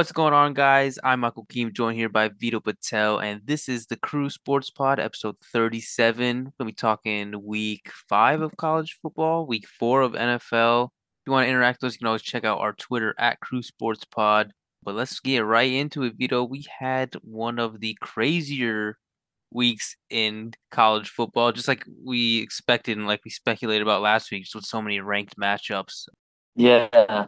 What's going on, guys? I'm Michael Keem, joined here by Vito Patel, and this is the Crew Sports Pod, episode 37. We'll be talking week five of college football, week four of NFL. If you want to interact with us, you can always check out our Twitter at Crew Sports Pod. But let's get right into it, Vito. We had one of the crazier weeks in college football, just like we expected and like we speculated about last week, just with so many ranked matchups. Yeah.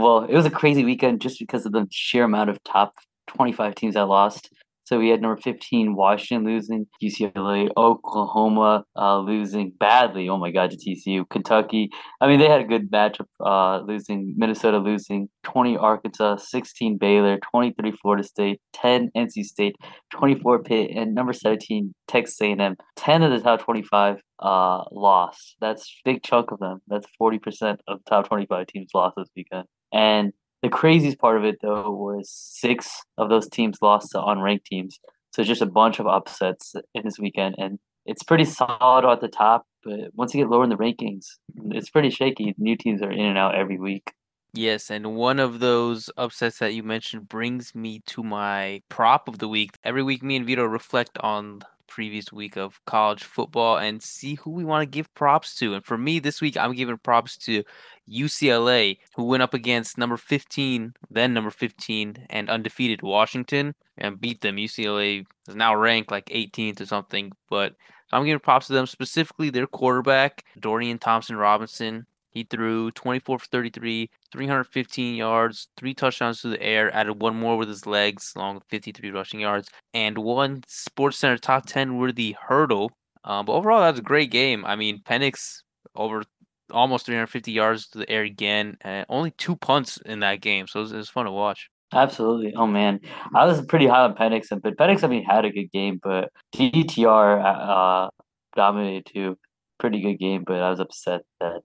Well, it was a crazy weekend just because of the sheer amount of top 25 teams I lost. So we had number 15, Washington losing, UCLA, Oklahoma uh, losing badly. Oh my God, to TCU, Kentucky. I mean, they had a good matchup, uh, losing, Minnesota losing, 20 Arkansas, 16 Baylor, 23 Florida State, 10 NC State, 24 Pitt, and number 17, Texas A&M. 10 of the top 25 uh, lost. That's big chunk of them. That's 40% of top 25 teams lost this weekend. And the craziest part of it though was six of those teams lost to unranked teams. So just a bunch of upsets in this weekend, and it's pretty solid at the top. But once you get lower in the rankings, it's pretty shaky. New teams are in and out every week. Yes, and one of those upsets that you mentioned brings me to my prop of the week. Every week, me and Vito reflect on previous week of college football and see who we want to give props to. And for me this week, I'm giving props to UCLA, who went up against number 15, then number 15, and undefeated Washington and beat them. UCLA is now ranked like 18th or something, but I'm giving props to them, specifically their quarterback, Dorian Thompson Robinson. He threw 24 for 33, 315 yards, three touchdowns to the air, added one more with his legs, along with 53 rushing yards, and one Sports Center top 10 worthy hurdle. Um, but overall, that was a great game. I mean, Penix over almost 350 yards to the air again, and only two punts in that game, so it was, it was fun to watch. Absolutely. Oh man, I was pretty high on Penix, and but Penix I mean had a good game, but DTR uh, dominated too. Pretty good game, but I was upset that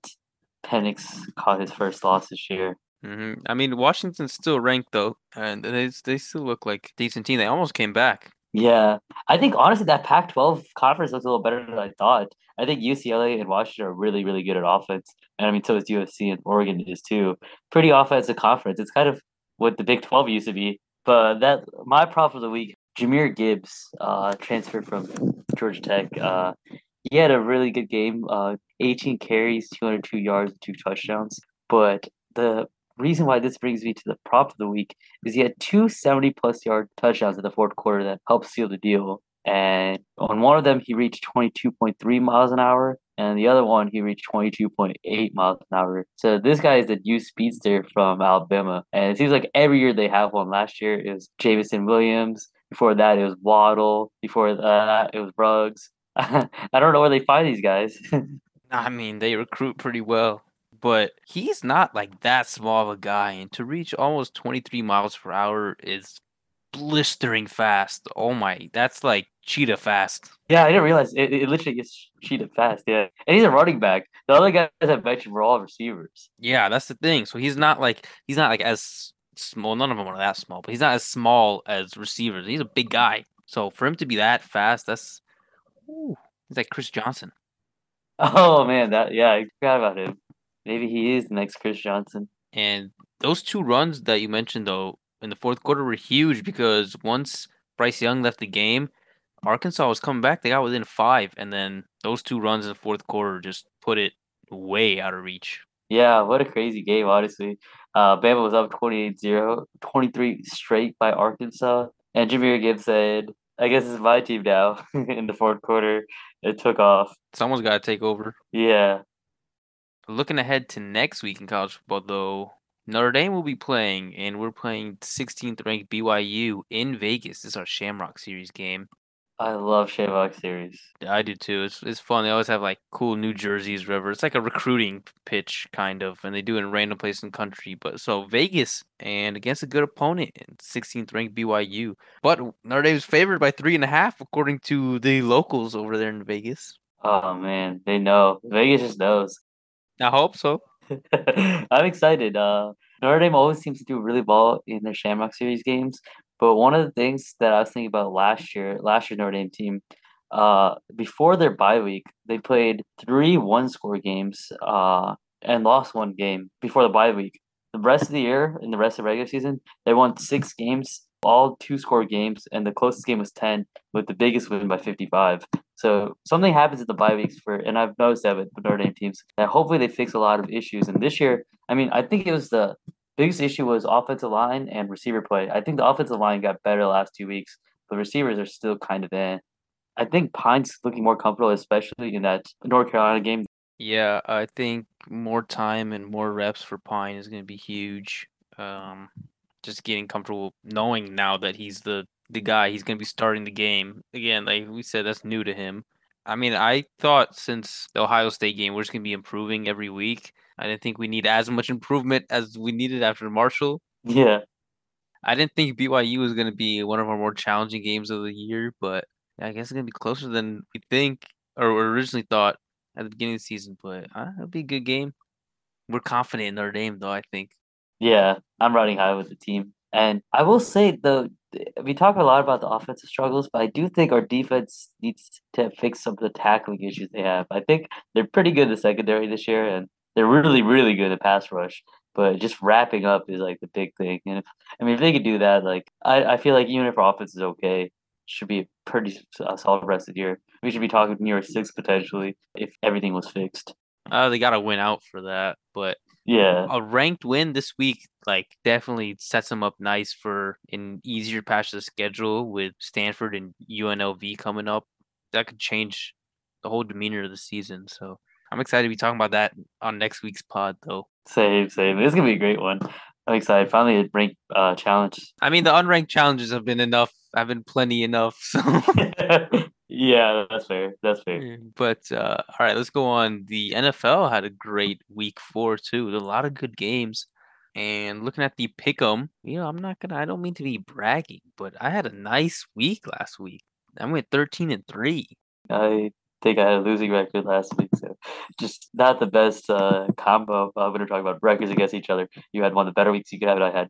Penix caught his first loss this year. Mm-hmm. I mean, Washington's still ranked though, and they they still look like a decent team. They almost came back. Yeah, I think honestly that Pac-12 conference looks a little better than I thought. I think UCLA and Washington are really, really good at offense, and I mean so is USC and Oregon is too. Pretty offensive conference. It's kind of what the Big 12 used to be. But that my prop of the week, Jahmyr Gibbs, uh, transferred from Georgia Tech. Uh, he had a really good game. Uh, 18 carries, 202 yards, two touchdowns. But the reason why this brings me to the prop of the week is he had two 70 plus yard touchdowns in the fourth quarter that helped seal the deal. And on one of them, he reached 22.3 miles an hour, and the other one, he reached 22.8 miles an hour. So this guy is a new speedster from Alabama, and it seems like every year they have one. Last year it was Jameson Williams. Before that, it was Waddle. Before that, it was Ruggs. I don't know where they find these guys. I mean, they recruit pretty well, but he's not like that small of a guy, and to reach almost 23 miles per hour is blistering fast. Oh my, that's like cheetah fast. Yeah, I didn't realize it, it literally gets cheetah fast. Yeah, and he's a running back. The other guys I mentioned were all receivers. Yeah, that's the thing. So he's not like he's not like as small. None of them are that small, but he's not as small as receivers. He's a big guy. So for him to be that fast, that's ooh, he's like Chris Johnson. Oh man, that yeah, I forgot about him. Maybe he is the next Chris Johnson. And those two runs that you mentioned though in the fourth quarter were huge because once Bryce Young left the game, Arkansas was coming back. They got within five, and then those two runs in the fourth quarter just put it way out of reach. Yeah, what a crazy game, honestly. Uh, Bama was up 28-0, 23 straight by Arkansas. And Jahmyr Gibbs said, I guess it's my team now in the fourth quarter. It took off. Someone's got to take over. Yeah. Looking ahead to next week in college football, though, Notre Dame will be playing, and we're playing 16th ranked BYU in Vegas. This is our Shamrock Series game. I love Shamrock Series. I do too. It's it's fun. They always have like cool New Jerseys, river. It's like a recruiting pitch kind of, and they do it in random place in country. But so Vegas and against a good opponent, in 16th ranked BYU. But Notre Dame is favored by three and a half according to the locals over there in Vegas. Oh man, they know. Vegas just knows. I hope so. I'm excited. Uh, Notre Dame always seems to do really well in their Shamrock Series games. But one of the things that I was thinking about last year, last year Notre Dame team, uh, before their bye week, they played three one score games uh, and lost one game before the bye week. the rest of the year and the rest of the regular season, they won six games, all two score games, and the closest game was ten, with the biggest win by fifty five. So something happens at the bye weeks for, and I've noticed that with Notre Dame teams that hopefully they fix a lot of issues. And this year, I mean, I think it was the biggest issue was offensive line and receiver play. I think the offensive line got better last two weeks. The receivers are still kind of in. I think Pyne's looking more comfortable, especially in that North Carolina game. Yeah, I think more time and more reps for Pyne is going to be huge. Um, just getting comfortable knowing now that he's the the guy. He's going to be starting the game again. Like we said, that's new to him. I mean, I thought since the Ohio State game, we're just going to be improving every week. I didn't think we need as much improvement as we needed after Marshall. Yeah. I didn't think BYU was going to be one of our more challenging games of the year, but I guess it's going to be closer than we think or originally thought at the beginning of the season. But uh, it'll be a good game. We're confident in our name, though, I think. Yeah, I'm riding high with the team. And I will say, though, we talk a lot about the offensive struggles, but I do think our defense needs to fix some of the tackling issues they have. I think they're pretty good in the secondary this year, and they're really, really good at pass rush. But just wrapping up is like the big thing. And if I mean, if they could do that, like I, I feel like even if our offense is okay, should be a pretty solid rest of the year. We should be talking near six potentially if everything was fixed. Uh, they got to win out for that, but yeah, a ranked win this week like definitely sets them up nice for an easier patch of the schedule with Stanford and UNLV coming up. That could change the whole demeanor of the season. So I'm excited to be talking about that on next week's pod, though. Same, same. It's gonna be a great one. I'm excited. Finally, a ranked uh, challenge. I mean, the unranked challenges have been enough. I've been plenty enough. So. yeah, that's fair. That's fair. But uh, all right, let's go on. The NFL had a great week four too. A lot of good games. And looking at the pick'em, you know, I'm not gonna. I don't mean to be bragging, but I had a nice week last week. I went 13 and three. I think I had a losing record last week, so just not the best uh, combo. I'm going to talk about records against each other. You had one of the better weeks you could have, and I had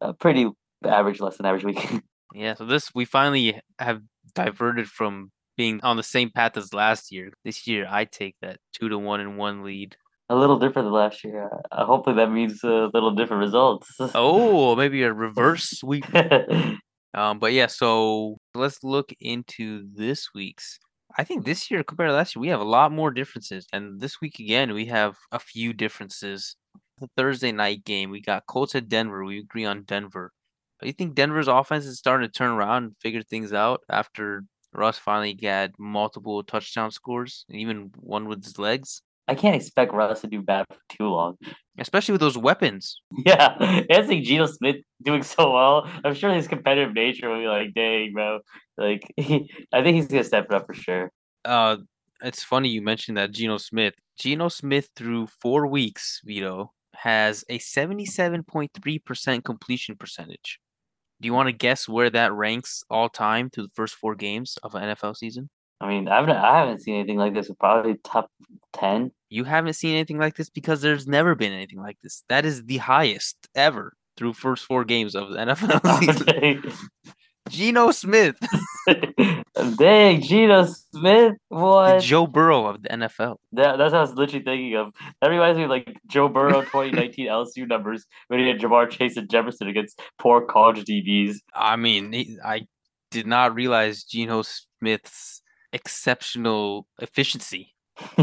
a pretty average, less than average week. yeah, so this we finally have diverted from being on the same path as last year. This year, I take that two to one and one lead. A little different than last year. Uh, hopefully, that means a little different results. oh, maybe a reverse sweep. um, but yeah, so let's look into this week's I think this year compared to last year, we have a lot more differences. And this week again, we have a few differences. The Thursday night game, we got Colts at Denver. We agree on Denver. But you think Denver's offense is starting to turn around and figure things out after Russ finally got multiple touchdown scores, even one with his legs? I can't expect Russ to do bad for too long. Especially with those weapons. Yeah. I think Geno Smith doing so well. I'm sure his competitive nature will be like, dang, bro. Like he, I think he's gonna step it up for sure. Uh it's funny you mentioned that Geno Smith. Geno Smith through four weeks, Vito, has a 77.3% completion percentage. Do you want to guess where that ranks all time through the first four games of an NFL season? I mean, I haven't I haven't seen anything like this. Probably top ten. You haven't seen anything like this because there's never been anything like this. That is the highest ever through first four games of the NFL season. Geno Smith. Dang, Geno Smith. What? The Joe Burrow of the NFL. That, that's what I was literally thinking of. That reminds me of like Joe Burrow 2019 LSU numbers when he had Ja'Marr Chase and Jefferson against poor college DBs. I mean, I did not realize Geno Smith's exceptional efficiency.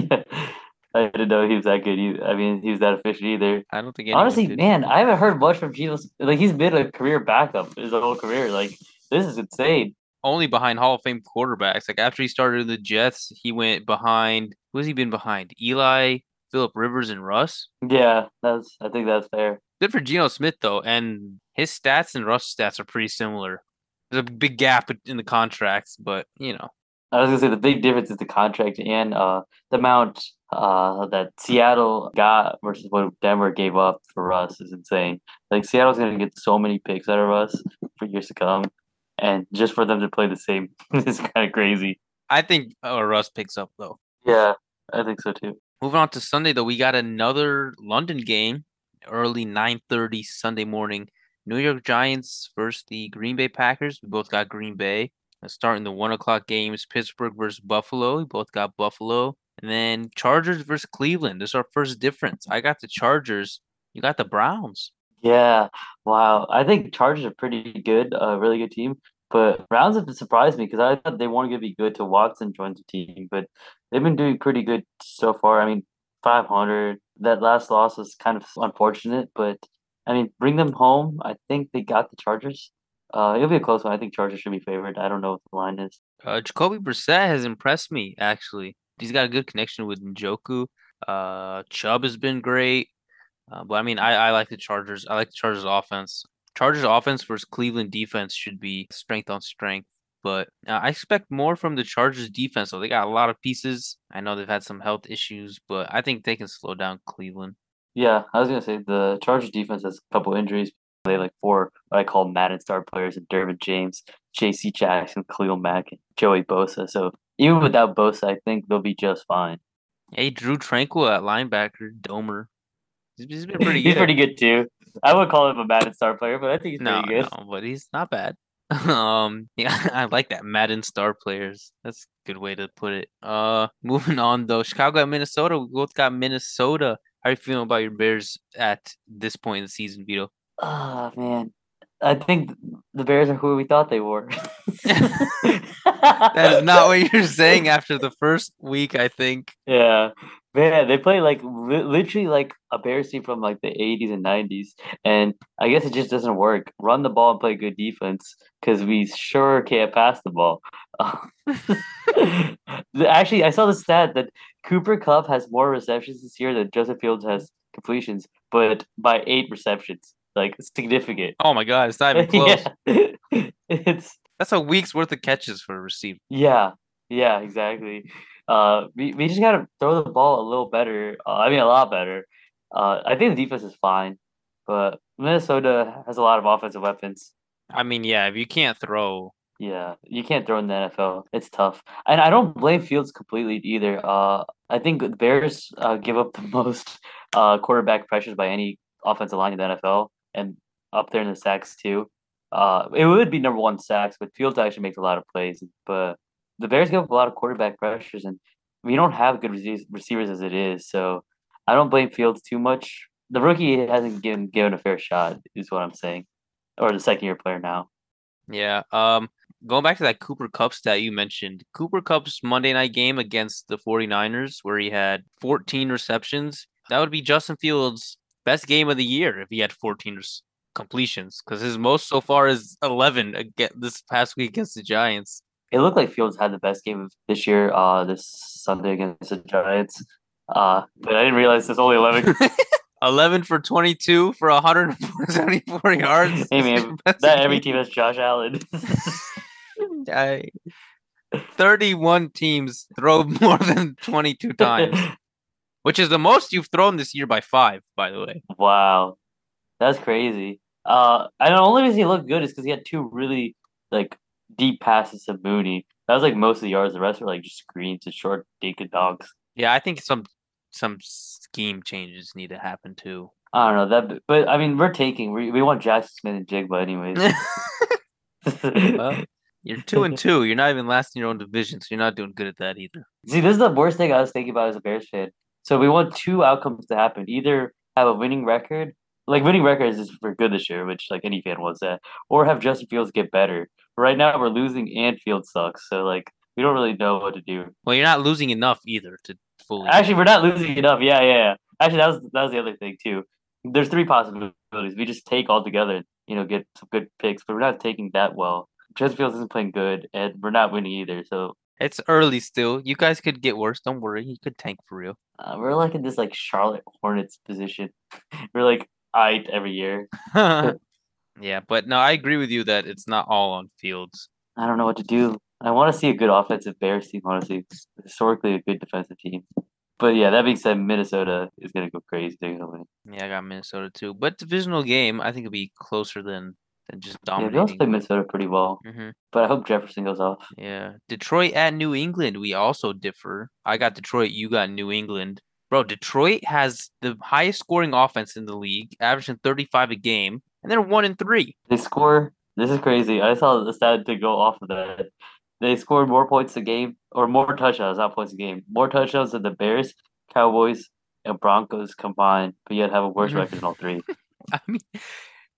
I didn't know he was that good. I mean, he was that efficient either. I don't think. Honestly, did. man, I haven't heard much from Geno. Like he's been a career backup his whole career. Like this is insane. Only behind Hall of Fame quarterbacks. Like after he started the Jets, he went behind. Who has he been behind? Eli, Philip Rivers, and Russ. Yeah, that's. I think that's fair. Good for Geno Smith though, and his stats and Russ stats are pretty similar. There's a big gap in the contracts, but you know. I was gonna say the big difference is the contract and uh, the amount uh, that Seattle got versus what Denver gave up for us is insane. Like Seattle's gonna get so many picks out of us for years to come, and just for them to play the same is kind of crazy. I think uh, Russ picks up though. Yeah, I think so too. Moving on to Sunday though, we got another London game, early nine thirty Sunday morning. New York Giants versus the Green Bay Packers. We both got Green Bay. Starting the one o'clock games, Pittsburgh versus Buffalo. We both got Buffalo. And then Chargers versus Cleveland. This is our first difference. I got the Chargers. You got the Browns. Yeah, wow. I think Chargers are pretty good, a really good team. But Browns have surprised me because I thought they weren't going to be good till Watson joined the team, but they've been doing pretty good so far. I mean, 500. That last loss was kind of unfortunate, but I mean, bring them home. I think they got the Chargers. Uh, it'll be a close one. I think Chargers should be favored. I don't know what the line is. Uh, Jacoby Brissett has impressed me actually. He's got a good connection with Njoku. Uh, Chubb has been great. Uh, but I mean, I, I like the Chargers. I like the Chargers offense. Chargers offense versus Cleveland defense should be strength on strength. But uh, I expect more from the Chargers defense. So they got a lot of pieces. I know they've had some health issues, but I think they can slow down Cleveland. Yeah, I was gonna say the Chargers defense has a couple injuries. They like four what I call Madden star players: and Derwin James, J.C. Jackson, Khalil Mack, and Joey Bosa. So even without Bosa, I think they'll be just fine. Hey, Drue Tranquill at linebacker, Domer. He's, he's been pretty he's good. pretty good too. I would call him a Madden star player, but I think he's no, pretty good. no, but he's not bad. um, yeah, I like that Madden star players. That's a good way to put it. Uh, moving on though, Chicago and Minnesota. We both got Minnesota. How are you feeling about your Bears at this point in the season, Vito? Oh man, I think the Bears are who we thought they were. That is not what you're saying after the first week, I think. Yeah, man, they play like li- literally like a Bears team from like the '80s and '90s, and I guess it just doesn't work. Run the ball and play good defense because we sure can't pass the ball. Actually, I saw the stat that Cooper Kupp has more receptions this year than Joseph Fields has completions, but by eight receptions, like significant. Oh my god, it's not even close. yeah, it's That's a week's worth of catches for a receiver. yeah, yeah, exactly. Uh, we, we just gotta throw the ball a little better. Uh, I mean, a lot better. Uh, I think the defense is fine, but Minnesota has a lot of offensive weapons. I mean, yeah, if you can't throw, Yeah, you can't throw in the NFL. It's tough, and I don't blame Fields completely either. Uh, I think the Bears uh, give up the most uh quarterback pressures by any offensive line in the NFL, and up there in the sacks too. Uh, it would be number one sacks, but Fields actually makes a lot of plays. But the Bears give up a lot of quarterback pressures, and we don't have good receivers as it is. So I don't blame Fields too much. The rookie hasn't given given a fair shot, is what I'm saying, or the second year player now. yeah. Um, going back to that Cooper Kupp stat you mentioned, Cooper Kupp's Monday night game against the 49ers, where he had 14 receptions, that would be Justin Fields' best game of the year if he had 14 completions, because his most so far is 11 again this past week against the Giants. It looked like Fields had the best game of this year, uh, this Sunday against the Giants. Uh, but I didn't realize there's only eleven. 11 for 22 for 174 yards. hey man, that every team has Josh Allen. I, 31 teams throw more than 22 times, which is the most you've thrown this year by five, by the way. wow, that's crazy. Uh, and the only reason he looked good is because he had two really like deep passes to Mooney. That was like most of the yards. The rest were like just screens and short and dogs. Yeah, I think some some scheme changes need to happen too. I don't know that, but I mean, we're taking we we want Jaxon Smith-Njigba anyways. well, you're two and two. You're not even last in your own division, so you're not doing good at that either. See, this is the worst thing I was thinking about as a Bears fan. So we want two outcomes to happen: either have a winning record, like winning records is for good this year, which like any fan wants that, or have Justin Fields get better. Right now, we're losing and Fields sucks, so like we don't really know what to do. Well, you're not losing enough either to fully. Actually, we're not losing enough. Yeah, yeah. yeah. Actually, that was that was the other thing too. There's three possibilities. We just take all together, you know, get some good picks, but we're not taking that well. Justin Fields isn't playing good, and we're not winning either. So It's early still. You guys could get worse. Don't worry. You could tank for real. uh, we're like in this like Charlotte Hornets position. we're like eyed every year. yeah, but no, I agree with you that it's not all on Fields. I don't know what to do. I want to see a good offensive Bears team. Honestly, historically a good defensive team. But yeah, that being said, Minnesota is gonna go crazy. They're gonna win. Yeah, I got Minnesota too. But divisional game, I think it'll be closer than than just Yeah, they also dominating. play Minnesota pretty well. hmm But I hope Jefferson goes off. Yeah, Detroit at New England. We also differ. I got Detroit. You got New England. Bro, Detroit has the highest scoring offense in the league, averaging 35 a game, and they're one and three. They score. This is crazy. I saw the stat to go off of that. They scored more points a game, or more touchdowns, not points a game. More touchdowns than the Bears, Cowboys, and Broncos combined, but yet have a worse Mhm. record than all three. I mean,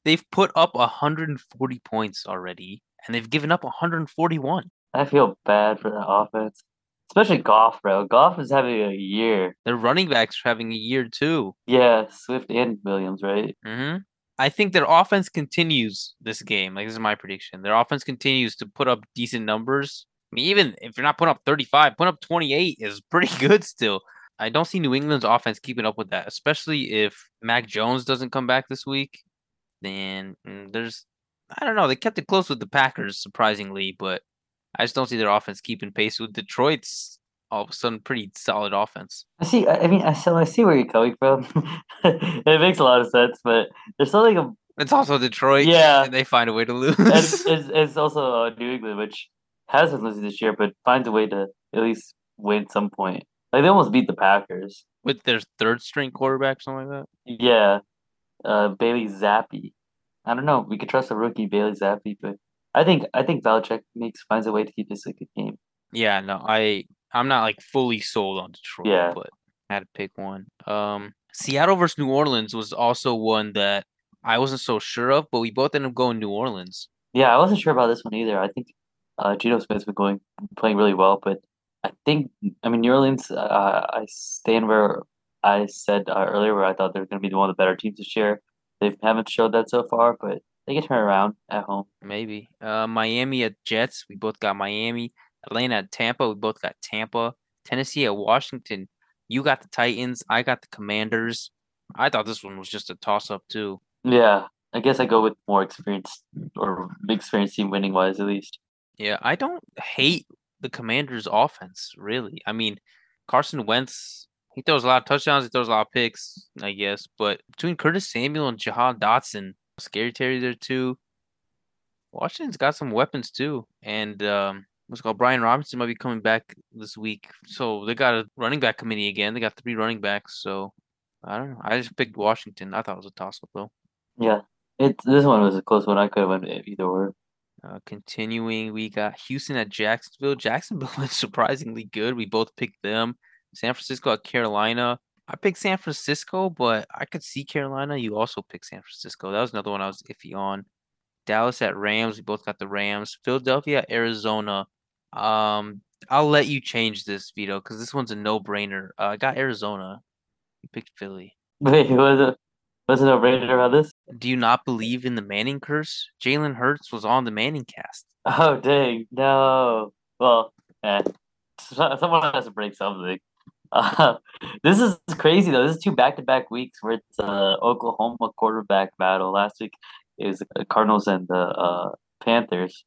they've put up 140 points already, and they've given up 141. I feel bad for the offense, especially Goff, bro. Goff is having a year. Their running backs are having a year too. Yeah, Swift and Williams, right? Mm-hmm. I think their offense continues this game. Like this is my prediction. Their offense continues to put up decent numbers. I mean, even if you're not putting up 35, putting up 28 is pretty good still. I don't see New England's offense keeping up with that, especially if Mac Jones doesn't come back this week. Then mm, there's, I don't know, they kept it close with the Packers surprisingly, but I just don't see their offense keeping pace with Detroit's all of a sudden pretty solid offense. I see. I mean, I so I see where you're coming from. it makes a lot of sense, but there's something. Of, It's also Detroit. Yeah. and they find a way to lose. it's, it's, it's also uh, New England, which has been losing this year, but finds a way to at least win some point. Like they almost beat the Packers. with their third string quarterback, something like that. Yeah, uh, Bailey Zappe. I don't know. We could trust a rookie Bailey Zappe, but I think I think Belichick makes finds a way to keep this a good game. Yeah, no, I I'm not like fully sold on Detroit, Yeah. but I had to pick one. Um, Seattle versus New Orleans was also one that I wasn't so sure of, but we both ended up going New Orleans. Yeah, I wasn't sure about this one either. I think uh, Geno Smith's been going playing really well, but I think I mean New Orleans. Uh, I stand where I said uh, earlier, where I thought they're going to be one of the better teams this year. They haven't showed that so far, but they can turn around at home. Maybe. Uh, Miami at Jets. We both got Miami. Atlanta at Tampa. We both got Tampa. Tennessee at Washington. You got the Titans. I got the Commanders. I thought this one was just a toss up too. Yeah, I guess I go with more experienced or experienced team winning wise at least. Yeah, I don't hate the Commanders' offense, really. I mean, Carson Wentz, he throws a lot of touchdowns, he throws a lot of picks, I guess. But between Curtis Samuel and Jahan Dotson, Scary Terry there too. Washington's got some weapons too. And um what's called Brian Robinson might be coming back this week. So they got a running back committee again. They got three running backs. So I don't know. I just picked Washington. I thought it was a toss up though. Yeah, it this one was a close one. I could have went either or. Uh, continuing, we got Houston at Jacksonville. Jacksonville is surprisingly good. We both picked them. San Francisco at Carolina. I picked San Francisco, but I could see Carolina. You also picked San Francisco. That was another one I was iffy on. Dallas at Rams. We both got the Rams. Philadelphia, Arizona. Um, I'll let you change this, Vito, because this one's a no-brainer. Uh, I got Arizona. You picked Philly. Wait, was it was it no brainer about this? Do you not believe in the Manning curse? Jalen Hurts was on the ManningCast. Oh dang, no. Well, eh. Someone has to break something. Uh, this is crazy though. This is two back-to-back weeks where it's uh, Oklahoma quarterback battle. Last week it was the Cardinals and the uh, Panthers,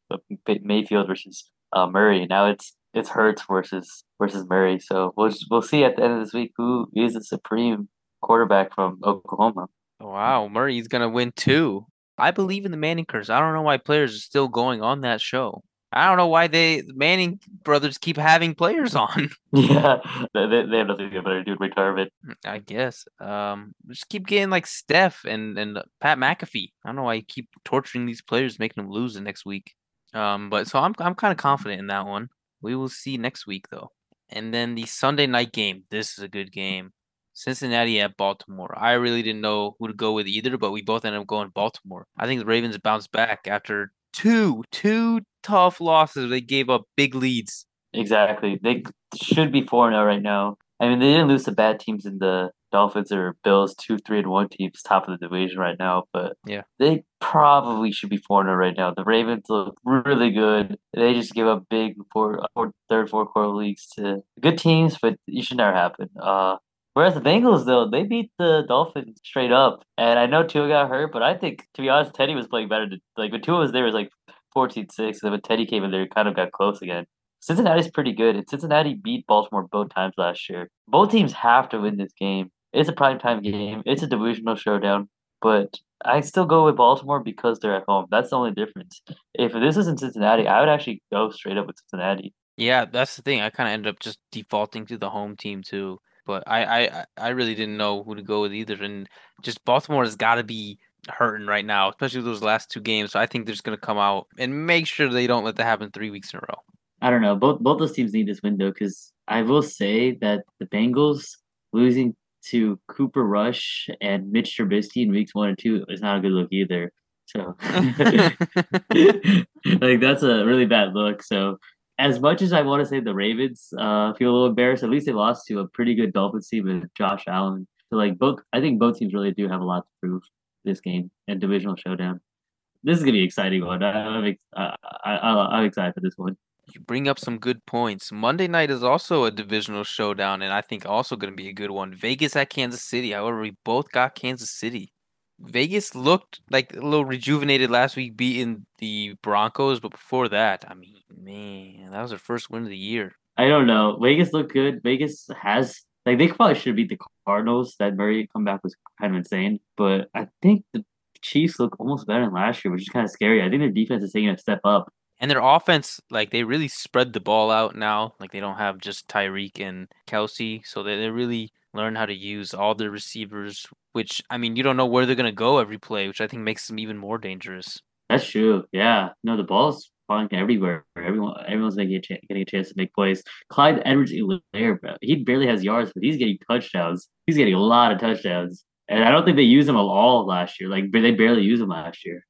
Mayfield versus uh, Murray. Now it's it's Hurts versus versus Murray. So we'll just, we'll see at the end of this week who is the supreme quarterback from Oklahoma. Wow, Murray's gonna win too. I believe in the Manning curse. I don't know why players are still going on that show. I don't know why they Manning brothers keep having players on. Yeah, they, they have nothing better to do in retirement. I guess. Um, just keep getting like Steph and and Pat McAfee. I don't know why you keep torturing these players, making them lose the next week. Um, but so I'm I'm kind of confident in that one. We will see next week though. And then the Sunday night game. This is a good game. Cincinnati at Baltimore. I really didn't know who to go with either, but we both ended up going Baltimore. I think the Ravens bounced back after two two tough losses. They gave up big leads. Exactly. They should be 4 0 right now. I mean, they didn't lose to bad teams in the Dolphins or Bills, 2 3 and 1 teams, top of the division right now, but Yeah. they probably should be 4 0 right now. The Ravens look really good. They just give up big four, four, third, fourth quarter leagues to good teams, but it should never happen. Uh, Whereas the Bengals, though, they beat the Dolphins straight up. And I know Tua got hurt, but I think, to be honest, Teddy was playing better. Like, when Tua was there, it was like 14 6. And then when Teddy came in there, it kind of got close again. Cincinnati's pretty good, and Cincinnati beat Baltimore both times last year. Both teams have to win this game. It's a primetime game. It's a divisional showdown, but I still go with Baltimore because they're at home. That's the only difference. If this was in Cincinnati, I would actually go straight up with Cincinnati. Yeah, that's the thing. I kind of ended up just defaulting to the home team too. But I, I, I- really didn't know who to go with either. And just Baltimore has got to be hurting right now, especially with those last two games. So I think they're just going to come out and make sure they don't let that happen three weeks in a row. I don't know. Both both those teams need this window because I will say that the Bengals losing to Cooper Rush and Mitch Trubisky in weeks one and two is not a good look either. So, like that's a really bad look. So, as much as I want to say the Ravens uh, feel a little embarrassed, at least they lost to a pretty good Dolphins team with Josh Allen. So, like both, I think both teams really do have a lot to prove this game and divisional showdown. This is gonna be an exciting one. I'm, I, I, I'm excited for this one. You bring up some good points. Monday night is also a divisional showdown, and I think also going to be a good one. Vegas at Kansas City. However, we both got Kansas City. Vegas looked like a little rejuvenated last week, beating the Broncos, but before that, I mean, man, that was their first win of the year. I don't know. Vegas looked good. Vegas has like they probably should beat the Cardinals. That Murray comeback was kind of insane, but I think the Chiefs look almost better than last year, which is kind of scary. I think their defense is taking a step up. And their offense, like they really spread the ball out now. Like they don't have just Tyreek and Kelsey, so they, they really learn how to use all their receivers. Which I mean, you don't know where they're gonna go every play, which I think makes them even more dangerous. That's true. Yeah. No, the ball's falling everywhere. Everyone, everyone's getting a, chance, getting a chance to make plays. Clyde Edwards-Helaire, he barely has yards, but he's getting touchdowns. He's getting a lot of touchdowns. And I don't think they used him at all last year. Like they barely used him last year.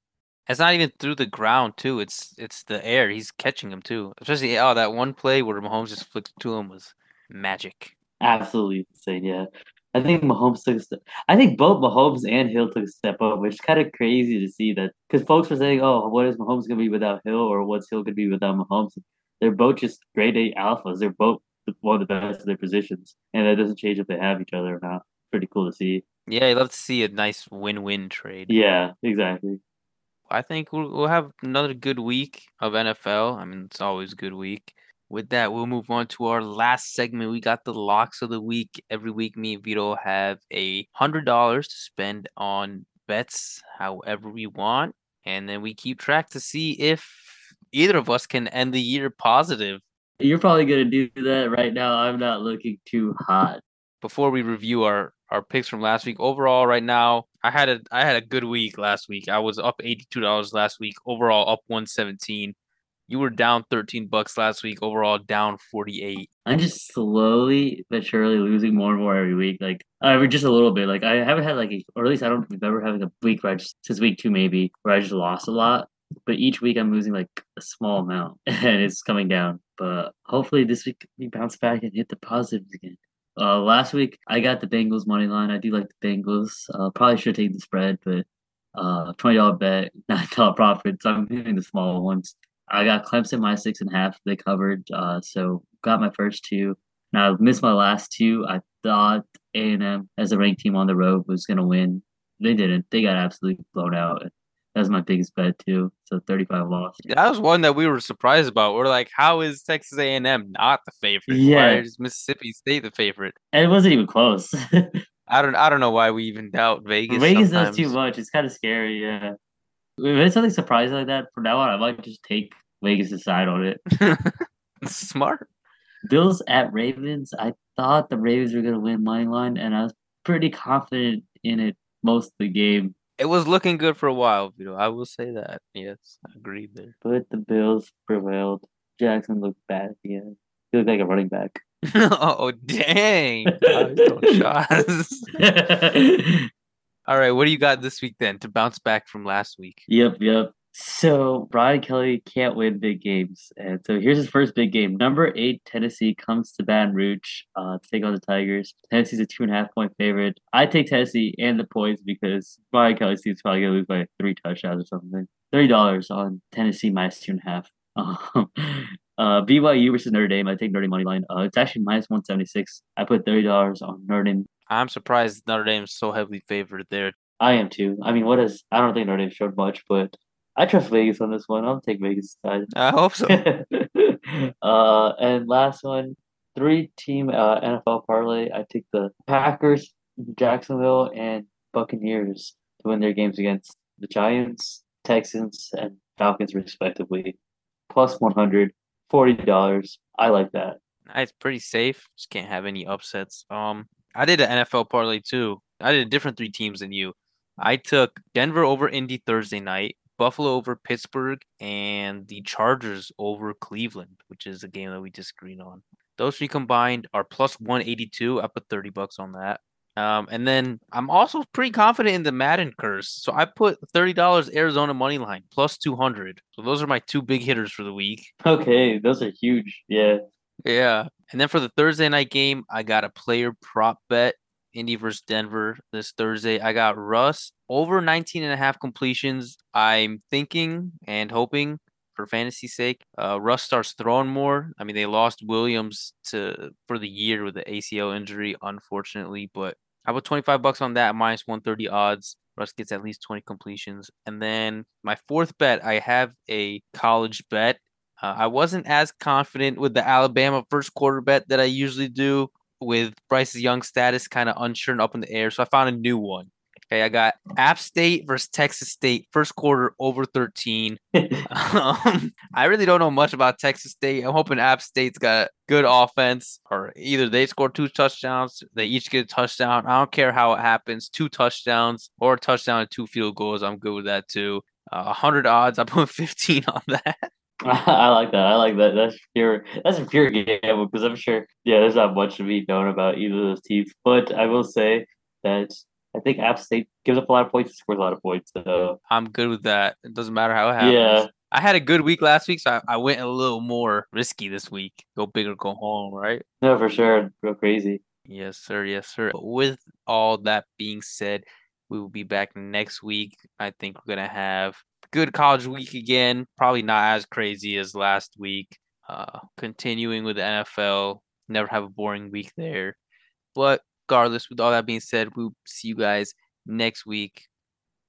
It's not even through the ground too. It's it's the air. He's catching him too. Especially oh that one play where Mahomes just flicked to him was magic. Absolutely insane. Yeah, I think Mahomes took a step. I think both Mahomes and Hill took a step up, which is kind of crazy to see that because folks were saying, "Oh, what is Mahomes gonna be without Hill, or what's Hill gonna be without Mahomes?" They're both just grade A alphas. They're both one of the best of their positions, and that doesn't change if they have each other or not. Pretty cool to see. Yeah, I love to see a nice win-win trade. Yeah, exactly. I think we'll, we'll have another good week of NFL. I mean, it's always a good week. With that, we'll move on to our last segment. We got the locks of the week. Every week, me and Vito have a hundred dollars to spend on bets, however we want, and then we keep track to see if either of us can end the year positive. You're probably gonna do that right now. I'm not looking too hot. Before we review our our picks from last week. Overall, right now, I had a I had a good week last week. I was up eighty two dollars last week. Overall, up one seventeen. You were down thirteen bucks last week. Overall, down forty eight. I'm just slowly but surely losing more and more every week. Like every just a little bit. Like I haven't had like, a, or at least I don't remember having a week where I just since week two maybe where I just lost a lot. But each week I'm losing like a small amount, and it's coming down. But hopefully this week we bounce back and hit the positives again. Uh, last week I got the Bengals money line. I do like the Bengals. Uh, probably should take the spread, but uh, twenty dollar bet, nine dollar profit. So I'm hitting the small ones. I got Clemson my six and a half. They covered. Uh, so got my first two. Now I missed my last two. I thought A and M as a ranked team on the road was gonna win. They didn't. They got absolutely blown out. That was my biggest bet too. So 35 loss. That was one that we were surprised about. We're like, how is Texas A&M not the favorite? Yeah, why is Mississippi State the favorite? And it wasn't even close. I don't. I don't know why we even doubt Vegas. Vegas sometimes. does too much. It's kind of scary. Yeah. If it's something surprising like that, from now on, I might just take Vegas' decide on it. Smart. Bills at Ravens. I thought the Ravens were going to win money line, and I was pretty confident in it most of the game it was looking good for a while, Vito. I will say that. Yes, I agreed there. But the Bills prevailed. Jackson looked bad at the end. He looked like a running back. oh dang! All right, what do you got this week then to bounce back from last week? Yep, yep. So Brian Kelly can't win big games, and so here's his first big game. Number eight Tennessee comes to Baton Rouge uh, to take on the Tigers. Tennessee's a two and a half point favorite. I take Tennessee and the points because Brian Kelly's team's probably gonna lose by three touchdowns or something. Thirty dollars on Tennessee minus two and a half. Um, uh, BYU versus Notre Dame. I take Notre Dame money line. Uh, it's actually minus one seventy six. I put thirty dollars on Notre Dame. I'm surprised Notre Dame's so heavily favored there. I am too. I mean, what is? I don't think Notre Dame showed much, but I trust Vegas on this one. I'll take Vegas side. I hope so. uh, and last one, three team uh, NFL parlay. I take the Packers, Jacksonville, and Buccaneers to win their games against the Giants, Texans, and Falcons, respectively. Plus 100 $40. I like that. It's pretty safe. Just can't have any upsets. Um, I did an NFL parlay too. I did a different three teams than you. I took Denver over Indy Thursday night, Buffalo over Pittsburgh and the Chargers over Cleveland, which is a game that we disagreed on. Those three combined are plus 182. I put 30 bucks on that. Um, and then I'm also pretty confident in the Madden curse. So I put thirty dollars Arizona money line plus two hundred. So those are my two big hitters for the week. Okay, those are huge. Yeah. Yeah. And then for the Thursday night game, I got a player prop bet. Indy versus Denver this Thursday. I got Russ over 19 and a half completions. I'm thinking and hoping for fantasy sake, uh, Russ starts throwing more. I mean, they lost Williams to for the year with the ACL injury, unfortunately. But I put 25 bucks on that minus 130 odds. Russ gets at least 20 completions. And then my fourth bet, I have a college bet. Uh, I wasn't as confident with the Alabama first quarter bet that I usually do with Bryce's young status kind of unsure and up in the air. So I found a new one. Okay, I got App State versus Texas State first quarter over 13. um, I really don't know much about Texas State. I'm hoping App State's got good offense, or either they score two touchdowns, they each get a touchdown. I don't care how it happens, two touchdowns or a touchdown and two field goals. I'm good with that too. Uh, 100 odds, I put 15 on that. I like that. I like that. That's pure. That's a pure gamble because I'm sure. Yeah, there's not much to be known about either of those teams. But I will say that I think App State gives up a lot of points, scores a lot of points. So I'm good with that. It doesn't matter how it happens. Yeah. I had a good week last week, so I, I went a little more risky this week. Go big or go home, right? No, for sure. Go crazy. Yes, sir. Yes, sir. With all that being said, we will be back next week. I think we're gonna have good college week again. Probably not as crazy as last week. Uh, continuing with the NFL, never have a boring week there. But regardless, with all that being said, we'll see you guys next week.